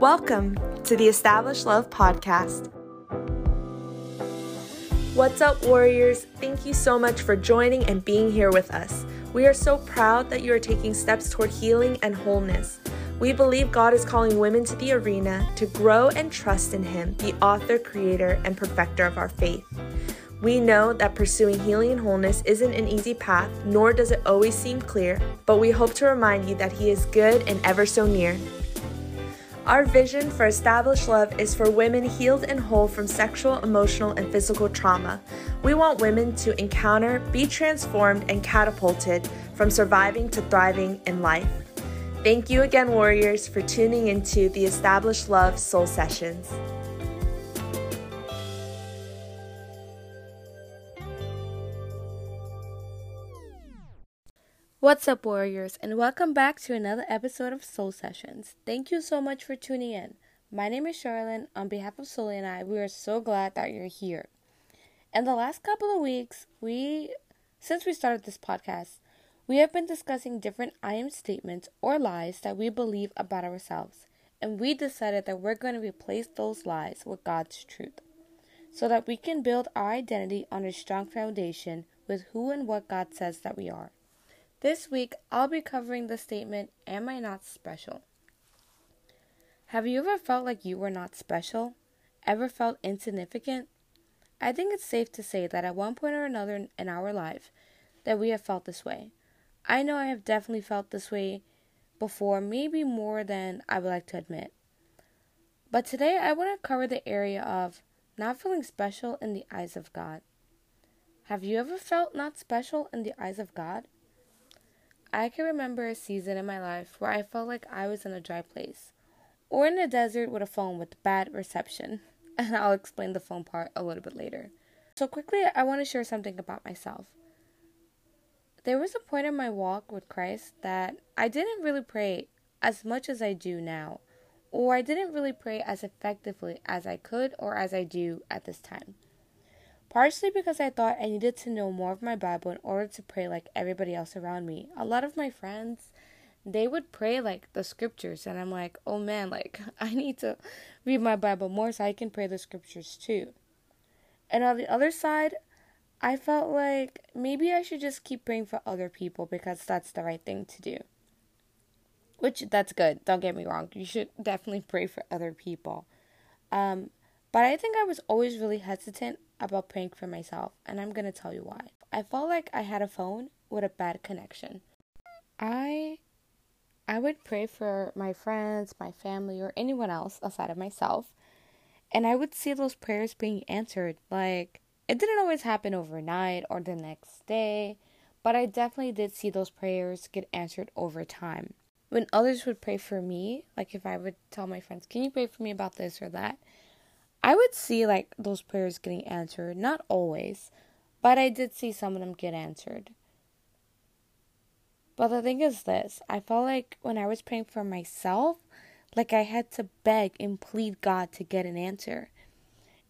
Welcome to the Established Love Podcast. What's up, warriors? Thank you so much for joining and being here with us. We are so proud that you are taking steps toward healing and wholeness. We believe God is calling women to the arena to grow and trust in Him, the author, creator, and perfecter of our faith. We know that pursuing healing and wholeness isn't an easy path, nor does it always seem clear, but we hope to remind you that He is good and ever so near. Our vision for Established Love is for women healed and whole from sexual, emotional, and physical trauma. We want women to encounter, be transformed, and catapulted from surviving to thriving in life. Thank you again, Warriors, for tuning into the Established Love Soul Sessions. What's up, Warriors, and welcome back to another episode of Soul Sessions. Thank you so much for tuning in. My name is Charlene. On behalf of Sully and I, we are so glad that you're here. In the last couple of weeks, we, since we started this podcast, we have been discussing different I am statements or lies that we believe about ourselves, and we decided that we're going to replace those lies with God's truth so that we can build our identity on a strong foundation with who and what God says that we are. This week, I'll be covering the statement, Am I not special? Have you ever felt like you were not special? Ever felt insignificant? I think it's safe to say that at one point or another in our life that we have felt this way. I know I have definitely felt this way before, maybe more than I would like to admit. But today I want to cover the area of not feeling special in the eyes of God. Have you ever felt not special in the eyes of God? I can remember a season in my life where I felt like I was in a dry place or in a desert with a phone with bad reception. And I'll explain the phone part a little bit later. So, quickly, I want to share something about myself. There was a point in my walk with Christ that I didn't really pray as much as I do now, or I didn't really pray as effectively as I could or as I do at this time partially because I thought I needed to know more of my Bible in order to pray like everybody else around me. A lot of my friends, they would pray like the scriptures, and I'm like, oh man, like I need to read my Bible more so I can pray the scriptures too. And on the other side, I felt like maybe I should just keep praying for other people because that's the right thing to do. Which that's good. Don't get me wrong. You should definitely pray for other people. Um, but I think I was always really hesitant about praying for myself, and I'm gonna tell you why. I felt like I had a phone with a bad connection. I I would pray for my friends, my family, or anyone else outside of myself, and I would see those prayers being answered. Like it didn't always happen overnight or the next day, but I definitely did see those prayers get answered over time. When others would pray for me, like if I would tell my friends, "Can you pray for me about this or that?" I would see like those prayers getting answered, not always, but I did see some of them get answered. But the thing is this I felt like when I was praying for myself, like I had to beg and plead God to get an answer.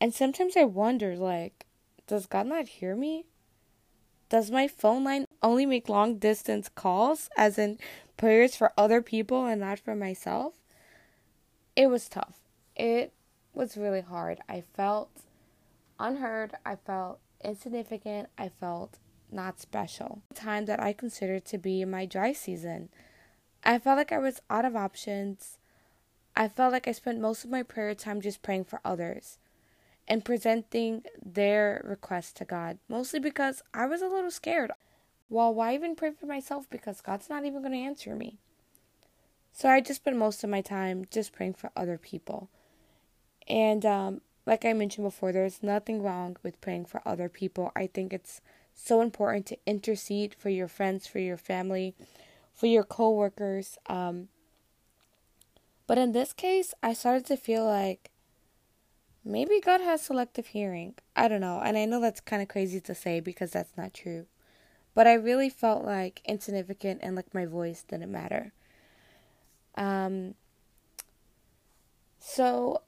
And sometimes I wonder, like, does God not hear me? Does my phone line only make long distance calls, as in prayers for other people and not for myself? It was tough. It was really hard. I felt unheard, I felt insignificant, I felt not special. The time that I considered to be my dry season. I felt like I was out of options. I felt like I spent most of my prayer time just praying for others and presenting their requests to God, mostly because I was a little scared. Well, why even pray for myself? Because God's not even going to answer me. So I just spent most of my time just praying for other people. And um, like I mentioned before, there's nothing wrong with praying for other people. I think it's so important to intercede for your friends, for your family, for your coworkers. Um, but in this case, I started to feel like maybe God has selective hearing. I don't know. And I know that's kind of crazy to say because that's not true. But I really felt like insignificant and like my voice didn't matter. Um, so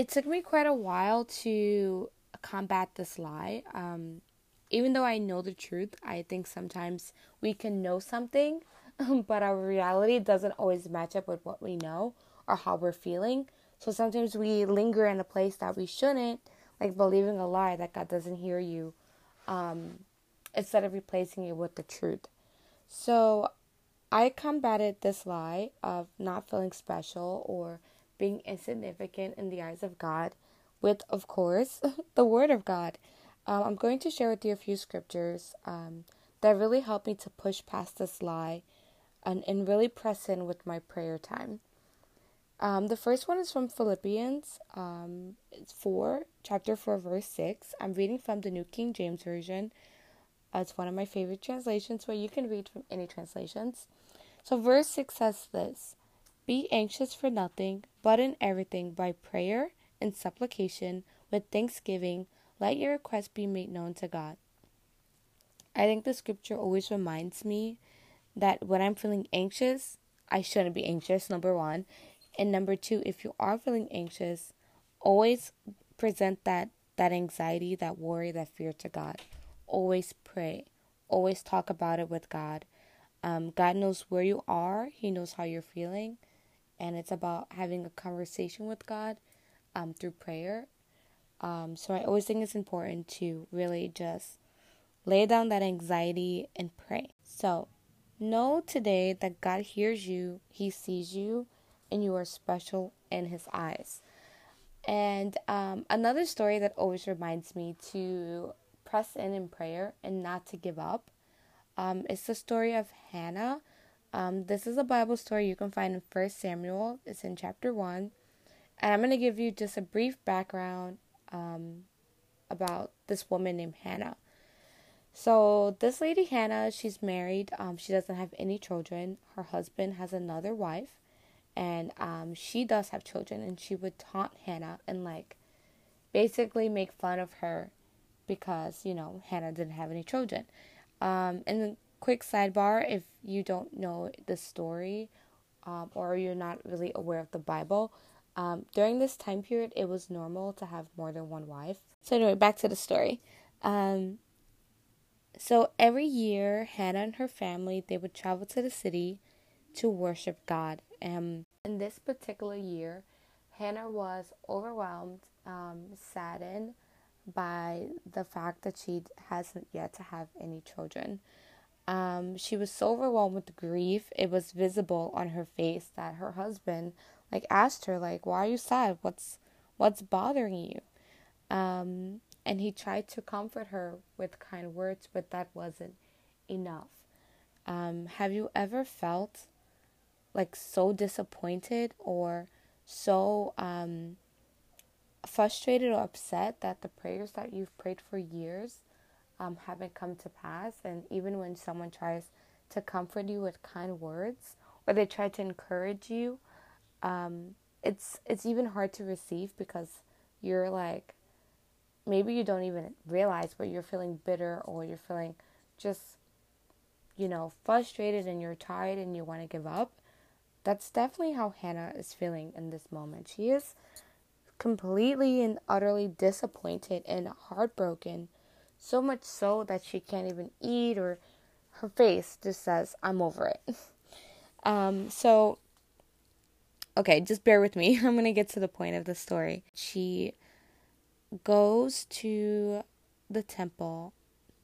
it took me quite a while to combat this lie. Um, even though I know the truth, I think sometimes we can know something, but our reality doesn't always match up with what we know, or how we're feeling. So sometimes we linger in a place that we shouldn't, like believing a lie that God doesn't hear you, um, instead of replacing it with the truth. So I combated this lie of not feeling special or being insignificant in the eyes of God with, of course, the Word of God. Um, I'm going to share with you a few scriptures um, that really helped me to push past this lie and, and really press in with my prayer time. Um, the first one is from Philippians um, 4, chapter 4, verse 6. I'm reading from the New King James Version. Uh, it's one of my favorite translations where you can read from any translations. So, verse 6 says this Be anxious for nothing, but in everything by prayer and supplication with thanksgiving, let your requests be made known to God. I think the scripture always reminds me that when I'm feeling anxious, I shouldn't be anxious, number one. And number two, if you are feeling anxious, always present that that anxiety, that worry, that fear to God. Always pray. Always talk about it with God. Um, God knows where you are. He knows how you're feeling, and it's about having a conversation with God um, through prayer. Um, so I always think it's important to really just lay down that anxiety and pray. So know today that God hears you, He sees you, and you are special in His eyes. And um, another story that always reminds me to press in in prayer and not to give up um, is the story of Hannah. Um, this is a Bible story you can find in First Samuel. It's in chapter 1. And I'm going to give you just a brief background um, about this woman named Hannah. So, this lady Hannah, she's married. Um, she doesn't have any children. Her husband has another wife and um, she does have children, and she would taunt Hannah and like basically make fun of her because you know Hannah didn't have any children. Um, and quick sidebar: if you don't know the story, um, or you're not really aware of the Bible, um, during this time period, it was normal to have more than one wife. So anyway, back to the story. Um, so every year, Hannah and her family they would travel to the city to worship God And in this particular year, Hannah was overwhelmed, um, saddened by the fact that she hasn't yet to have any children. Um, she was so overwhelmed with grief, it was visible on her face that her husband like asked her like, "Why are you sad? What's what's bothering you?" Um, and he tried to comfort her with kind words, but that wasn't enough. Um, have you ever felt like so disappointed or so um, frustrated or upset that the prayers that you've prayed for years um, haven't come to pass. And even when someone tries to comfort you with kind words or they try to encourage you, um, it's it's even hard to receive because you're like maybe you don't even realize but you're feeling bitter or you're feeling just you know frustrated and you're tired and you want to give up that's definitely how Hannah is feeling in this moment. She is completely and utterly disappointed and heartbroken, so much so that she can't even eat or her face just says, I'm over it. um, so, okay, just bear with me. I'm going to get to the point of the story. She goes to the temple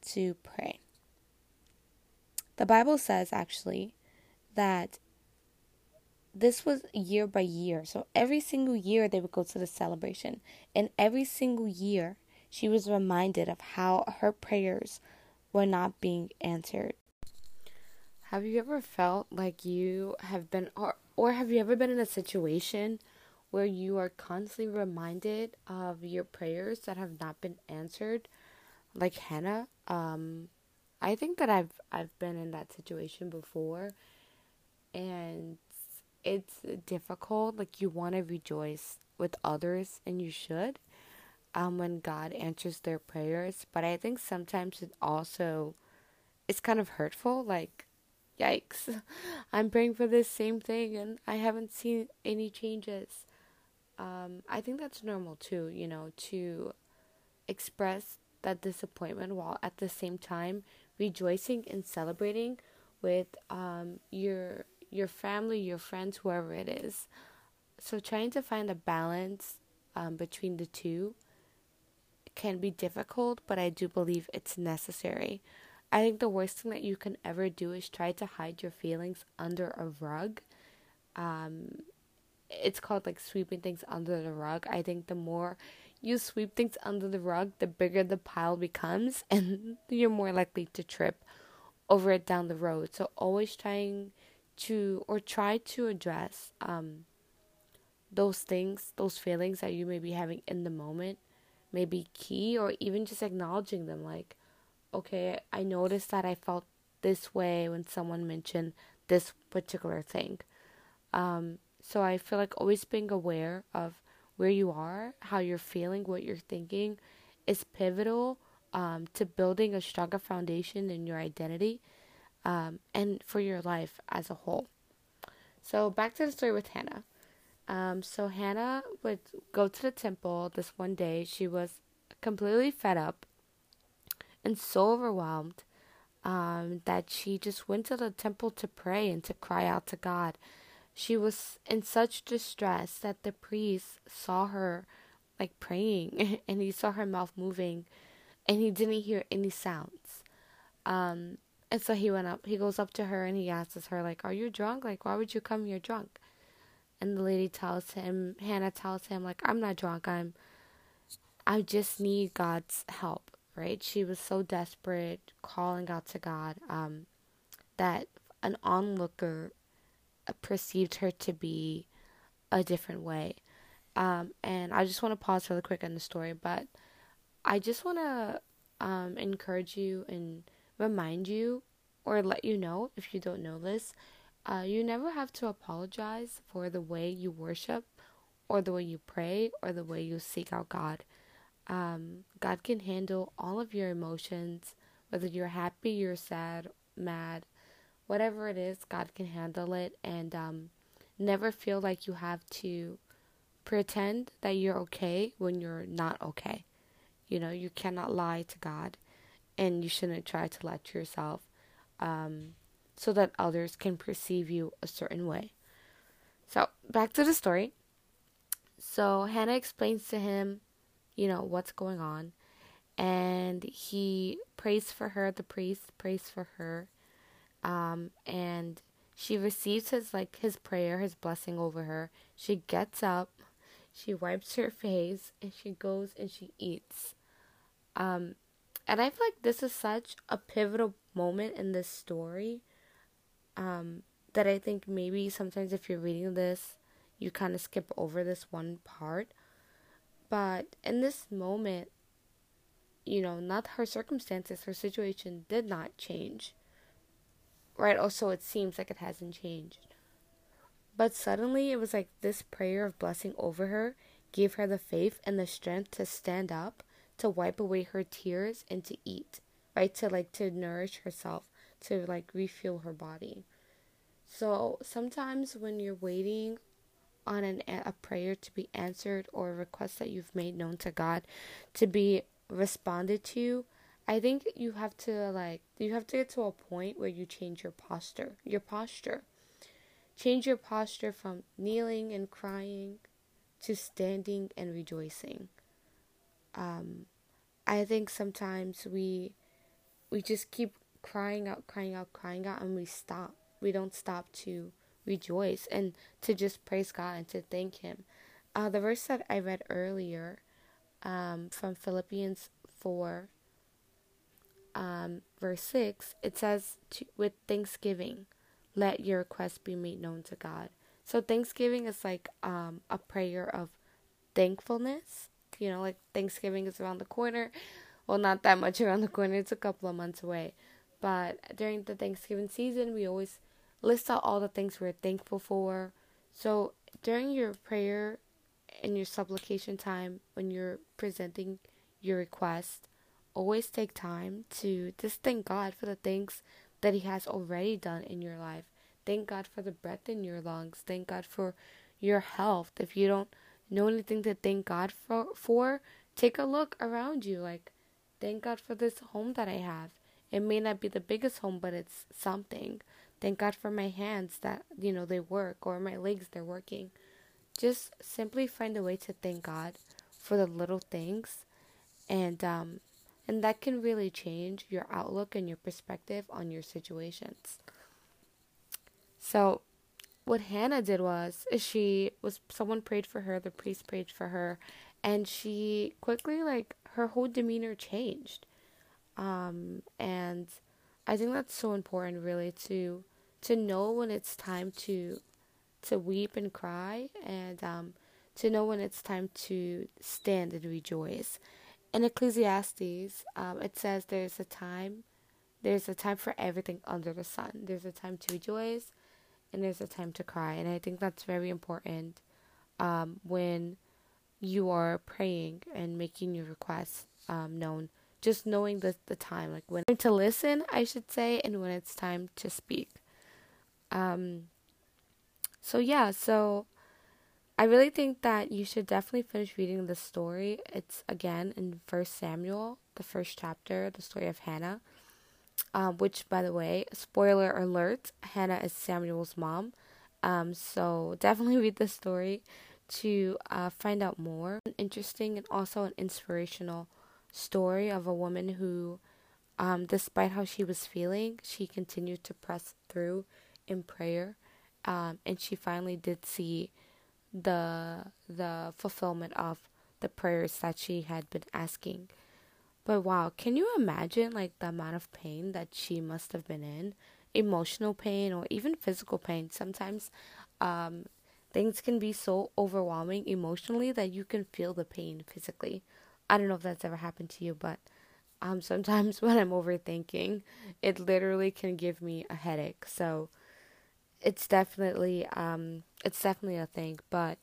to pray. The Bible says actually that this was year by year. So every single year they would go to the celebration. And every single year she was reminded of how her prayers were not being answered. Have you ever felt like you have been, or, or have you ever been in a situation where you are constantly reminded of your prayers that have not been answered? Like Hannah, um, I think that I've I've been in that situation before, and it's difficult. Like you want to rejoice with others, and you should. Um, when God answers their prayers, but I think sometimes it also it's kind of hurtful. Like, yikes, I'm praying for this same thing, and I haven't seen any changes. Um, I think that's normal too. You know, to express that disappointment while at the same time rejoicing and celebrating with um, your your family, your friends, whoever it is. so trying to find a balance um, between the two can be difficult, but I do believe it's necessary. I think the worst thing that you can ever do is try to hide your feelings under a rug. Um, it's called like sweeping things under the rug. I think the more you sweep things under the rug, the bigger the pile becomes, and you're more likely to trip over it down the road. So always trying to or try to address um, those things, those feelings that you may be having in the moment, may be key, or even just acknowledging them. Like, okay, I noticed that I felt this way when someone mentioned this particular thing. Um, so I feel like always being aware of where you are, how you're feeling, what you're thinking is pivotal um, to building a stronger foundation in your identity um, and for your life as a whole. So back to the story with Hannah. Um, so Hannah would go to the temple this one day. She was completely fed up and so overwhelmed um, that she just went to the temple to pray and to cry out to God. She was in such distress that the priest saw her like praying and he saw her mouth moving and he didn't hear any sounds. Um, and so he went up, he goes up to her and he asks her, like, Are you drunk? Like, why would you come here drunk? And the lady tells him, Hannah tells him, like, I'm not drunk. I'm, I just need God's help, right? She was so desperate, calling out to God, um, that an onlooker perceived her to be a different way. Um, and I just want to pause really quick on the story, but I just want to um, encourage you and remind you or let you know if you don't know this uh, you never have to apologize for the way you worship or the way you pray or the way you seek out God. Um, God can handle all of your emotions, whether you're happy, you're sad, mad, whatever it is, God can handle it. And um, never feel like you have to pretend that you're okay when you're not okay. You know, you cannot lie to God, and you shouldn't try to lie to yourself. Um, so that others can perceive you a certain way. So, back to the story. So, Hannah explains to him, you know, what's going on, and he prays for her, the priest prays for her, um, and she receives his like his prayer, his blessing over her. She gets up, she wipes her face, and she goes and she eats. Um, and I feel like this is such a pivotal moment in this story um, that I think maybe sometimes if you're reading this, you kind of skip over this one part. But in this moment, you know, not her circumstances, her situation did not change. Right? Also, it seems like it hasn't changed. But suddenly, it was like this prayer of blessing over her gave her the faith and the strength to stand up, to wipe away her tears, and to eat. Right? To like, to nourish herself to like refuel her body. So sometimes when you're waiting on an, a prayer to be answered or a request that you've made known to God to be responded to, I think you have to like you have to get to a point where you change your posture. Your posture. Change your posture from kneeling and crying to standing and rejoicing. Um, I think sometimes we we just keep crying out, crying out, crying out, and we stop. We don't stop to rejoice and to just praise God and to thank Him. Uh, the verse that I read earlier um, from Philippians 4, um, verse 6, it says, with thanksgiving, let your requests be made known to God. So, thanksgiving is like um, a prayer of thankfulness. You know, like Thanksgiving is around the corner. Well, not that much around the corner, it's a couple of months away. But during the Thanksgiving season, we always list out all the things we're thankful for. So during your prayer and your supplication time, when you're presenting your request, always take time to just thank God for the things that He has already done in your life. Thank God for the breath in your lungs. Thank God for your health. If you don't know anything to thank God for, for take a look around you. Like, thank God for this home that I have. It may not be the biggest home, but it's something. Thank God for my hands that, you know, they work or my legs they're working. just simply find a way to thank God for the little things and um and that can really change your outlook and your perspective on your situations. So what Hannah did was she was someone prayed for her, the priest prayed for her, and she quickly like her whole demeanor changed. Um, and I think that's so important really to to know when it's time to to weep and cry and um, to know when it's time to stand and rejoice. In Ecclesiastes, um, it says there's a time there's a time for everything under the sun. There's a time to rejoice and there's a time to cry. And I think that's very important um, when you are praying and making your requests um, known. Just knowing the, the time, like when to listen, I should say, and when it's time to speak. Um, so, yeah, so I really think that you should definitely finish reading the story. It's again in First Samuel, the first chapter, the story of Hannah um, which, by the way, spoiler alert, Hannah is Samuel's mom. Um, so definitely read the story to uh, find out more. Interesting and also an inspirational story of a woman who, um, despite how she was feeling, she continued to press through in prayer, um, and she finally did see the the fulfillment of the prayers that she had been asking. But wow, can you imagine like the amount of pain that she must have been in? Emotional pain or even physical pain. Sometimes um, things can be so overwhelming emotionally that you can feel the pain physically. I don't know if that's ever happened to you, but um, sometimes when I'm overthinking, it literally can give me a headache. So it's definitely um, it's definitely a thing, but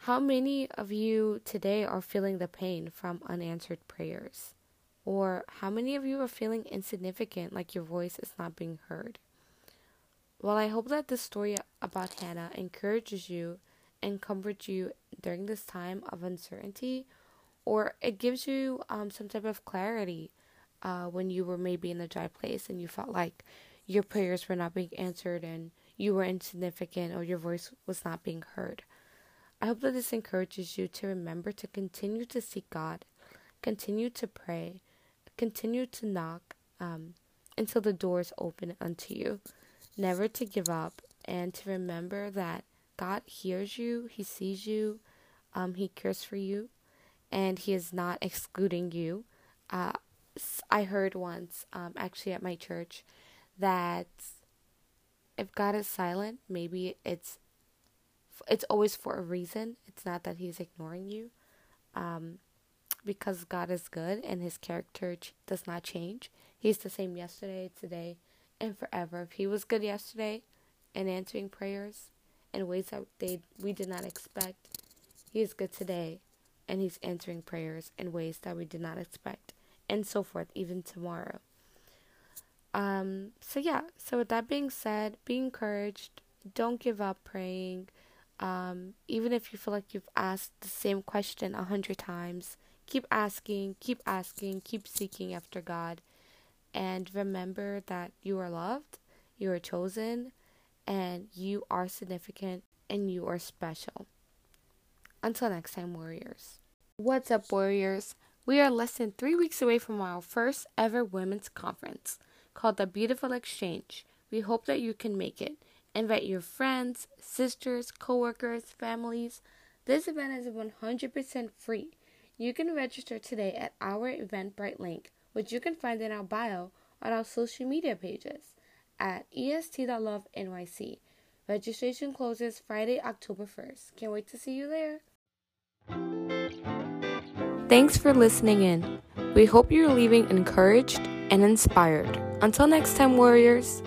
how many of you today are feeling the pain from unanswered prayers? Or how many of you are feeling insignificant, like your voice is not being heard? Well, I hope that this story about Hannah encourages you and comforts you during this time of uncertainty, or it gives you um, some type of clarity uh, when you were maybe in a dry place and you felt like your prayers were not being answered and you were insignificant or your voice was not being heard. I hope that this encourages you to remember to continue to seek God, continue to pray, continue to knock um, until the doors open unto you, never to give up, and to remember that God hears you, He sees you, um, He cares for you, and He is not excluding you. Uh, I heard once, um, actually at my church, that if God is silent, maybe it's it's always for a reason. It's not that he's ignoring you. Um, because God is good and his character ch- does not change. He's the same yesterday, today, and forever. If he was good yesterday and answering prayers in ways that they we did not expect, he is good today and he's answering prayers in ways that we did not expect and so forth even tomorrow. Um so yeah, so with that being said, be encouraged, don't give up praying. Um, even if you feel like you've asked the same question a hundred times, keep asking, keep asking, keep seeking after God. And remember that you are loved, you are chosen, and you are significant and you are special. Until next time, Warriors. What's up, Warriors? We are less than three weeks away from our first ever women's conference called the Beautiful Exchange. We hope that you can make it. Invite your friends, sisters, coworkers, families. This event is 100% free. You can register today at our Eventbrite link, which you can find in our bio on our social media pages at est.lovenyc. Registration closes Friday, October 1st. Can't wait to see you there. Thanks for listening in. We hope you're leaving encouraged and inspired. Until next time, Warriors.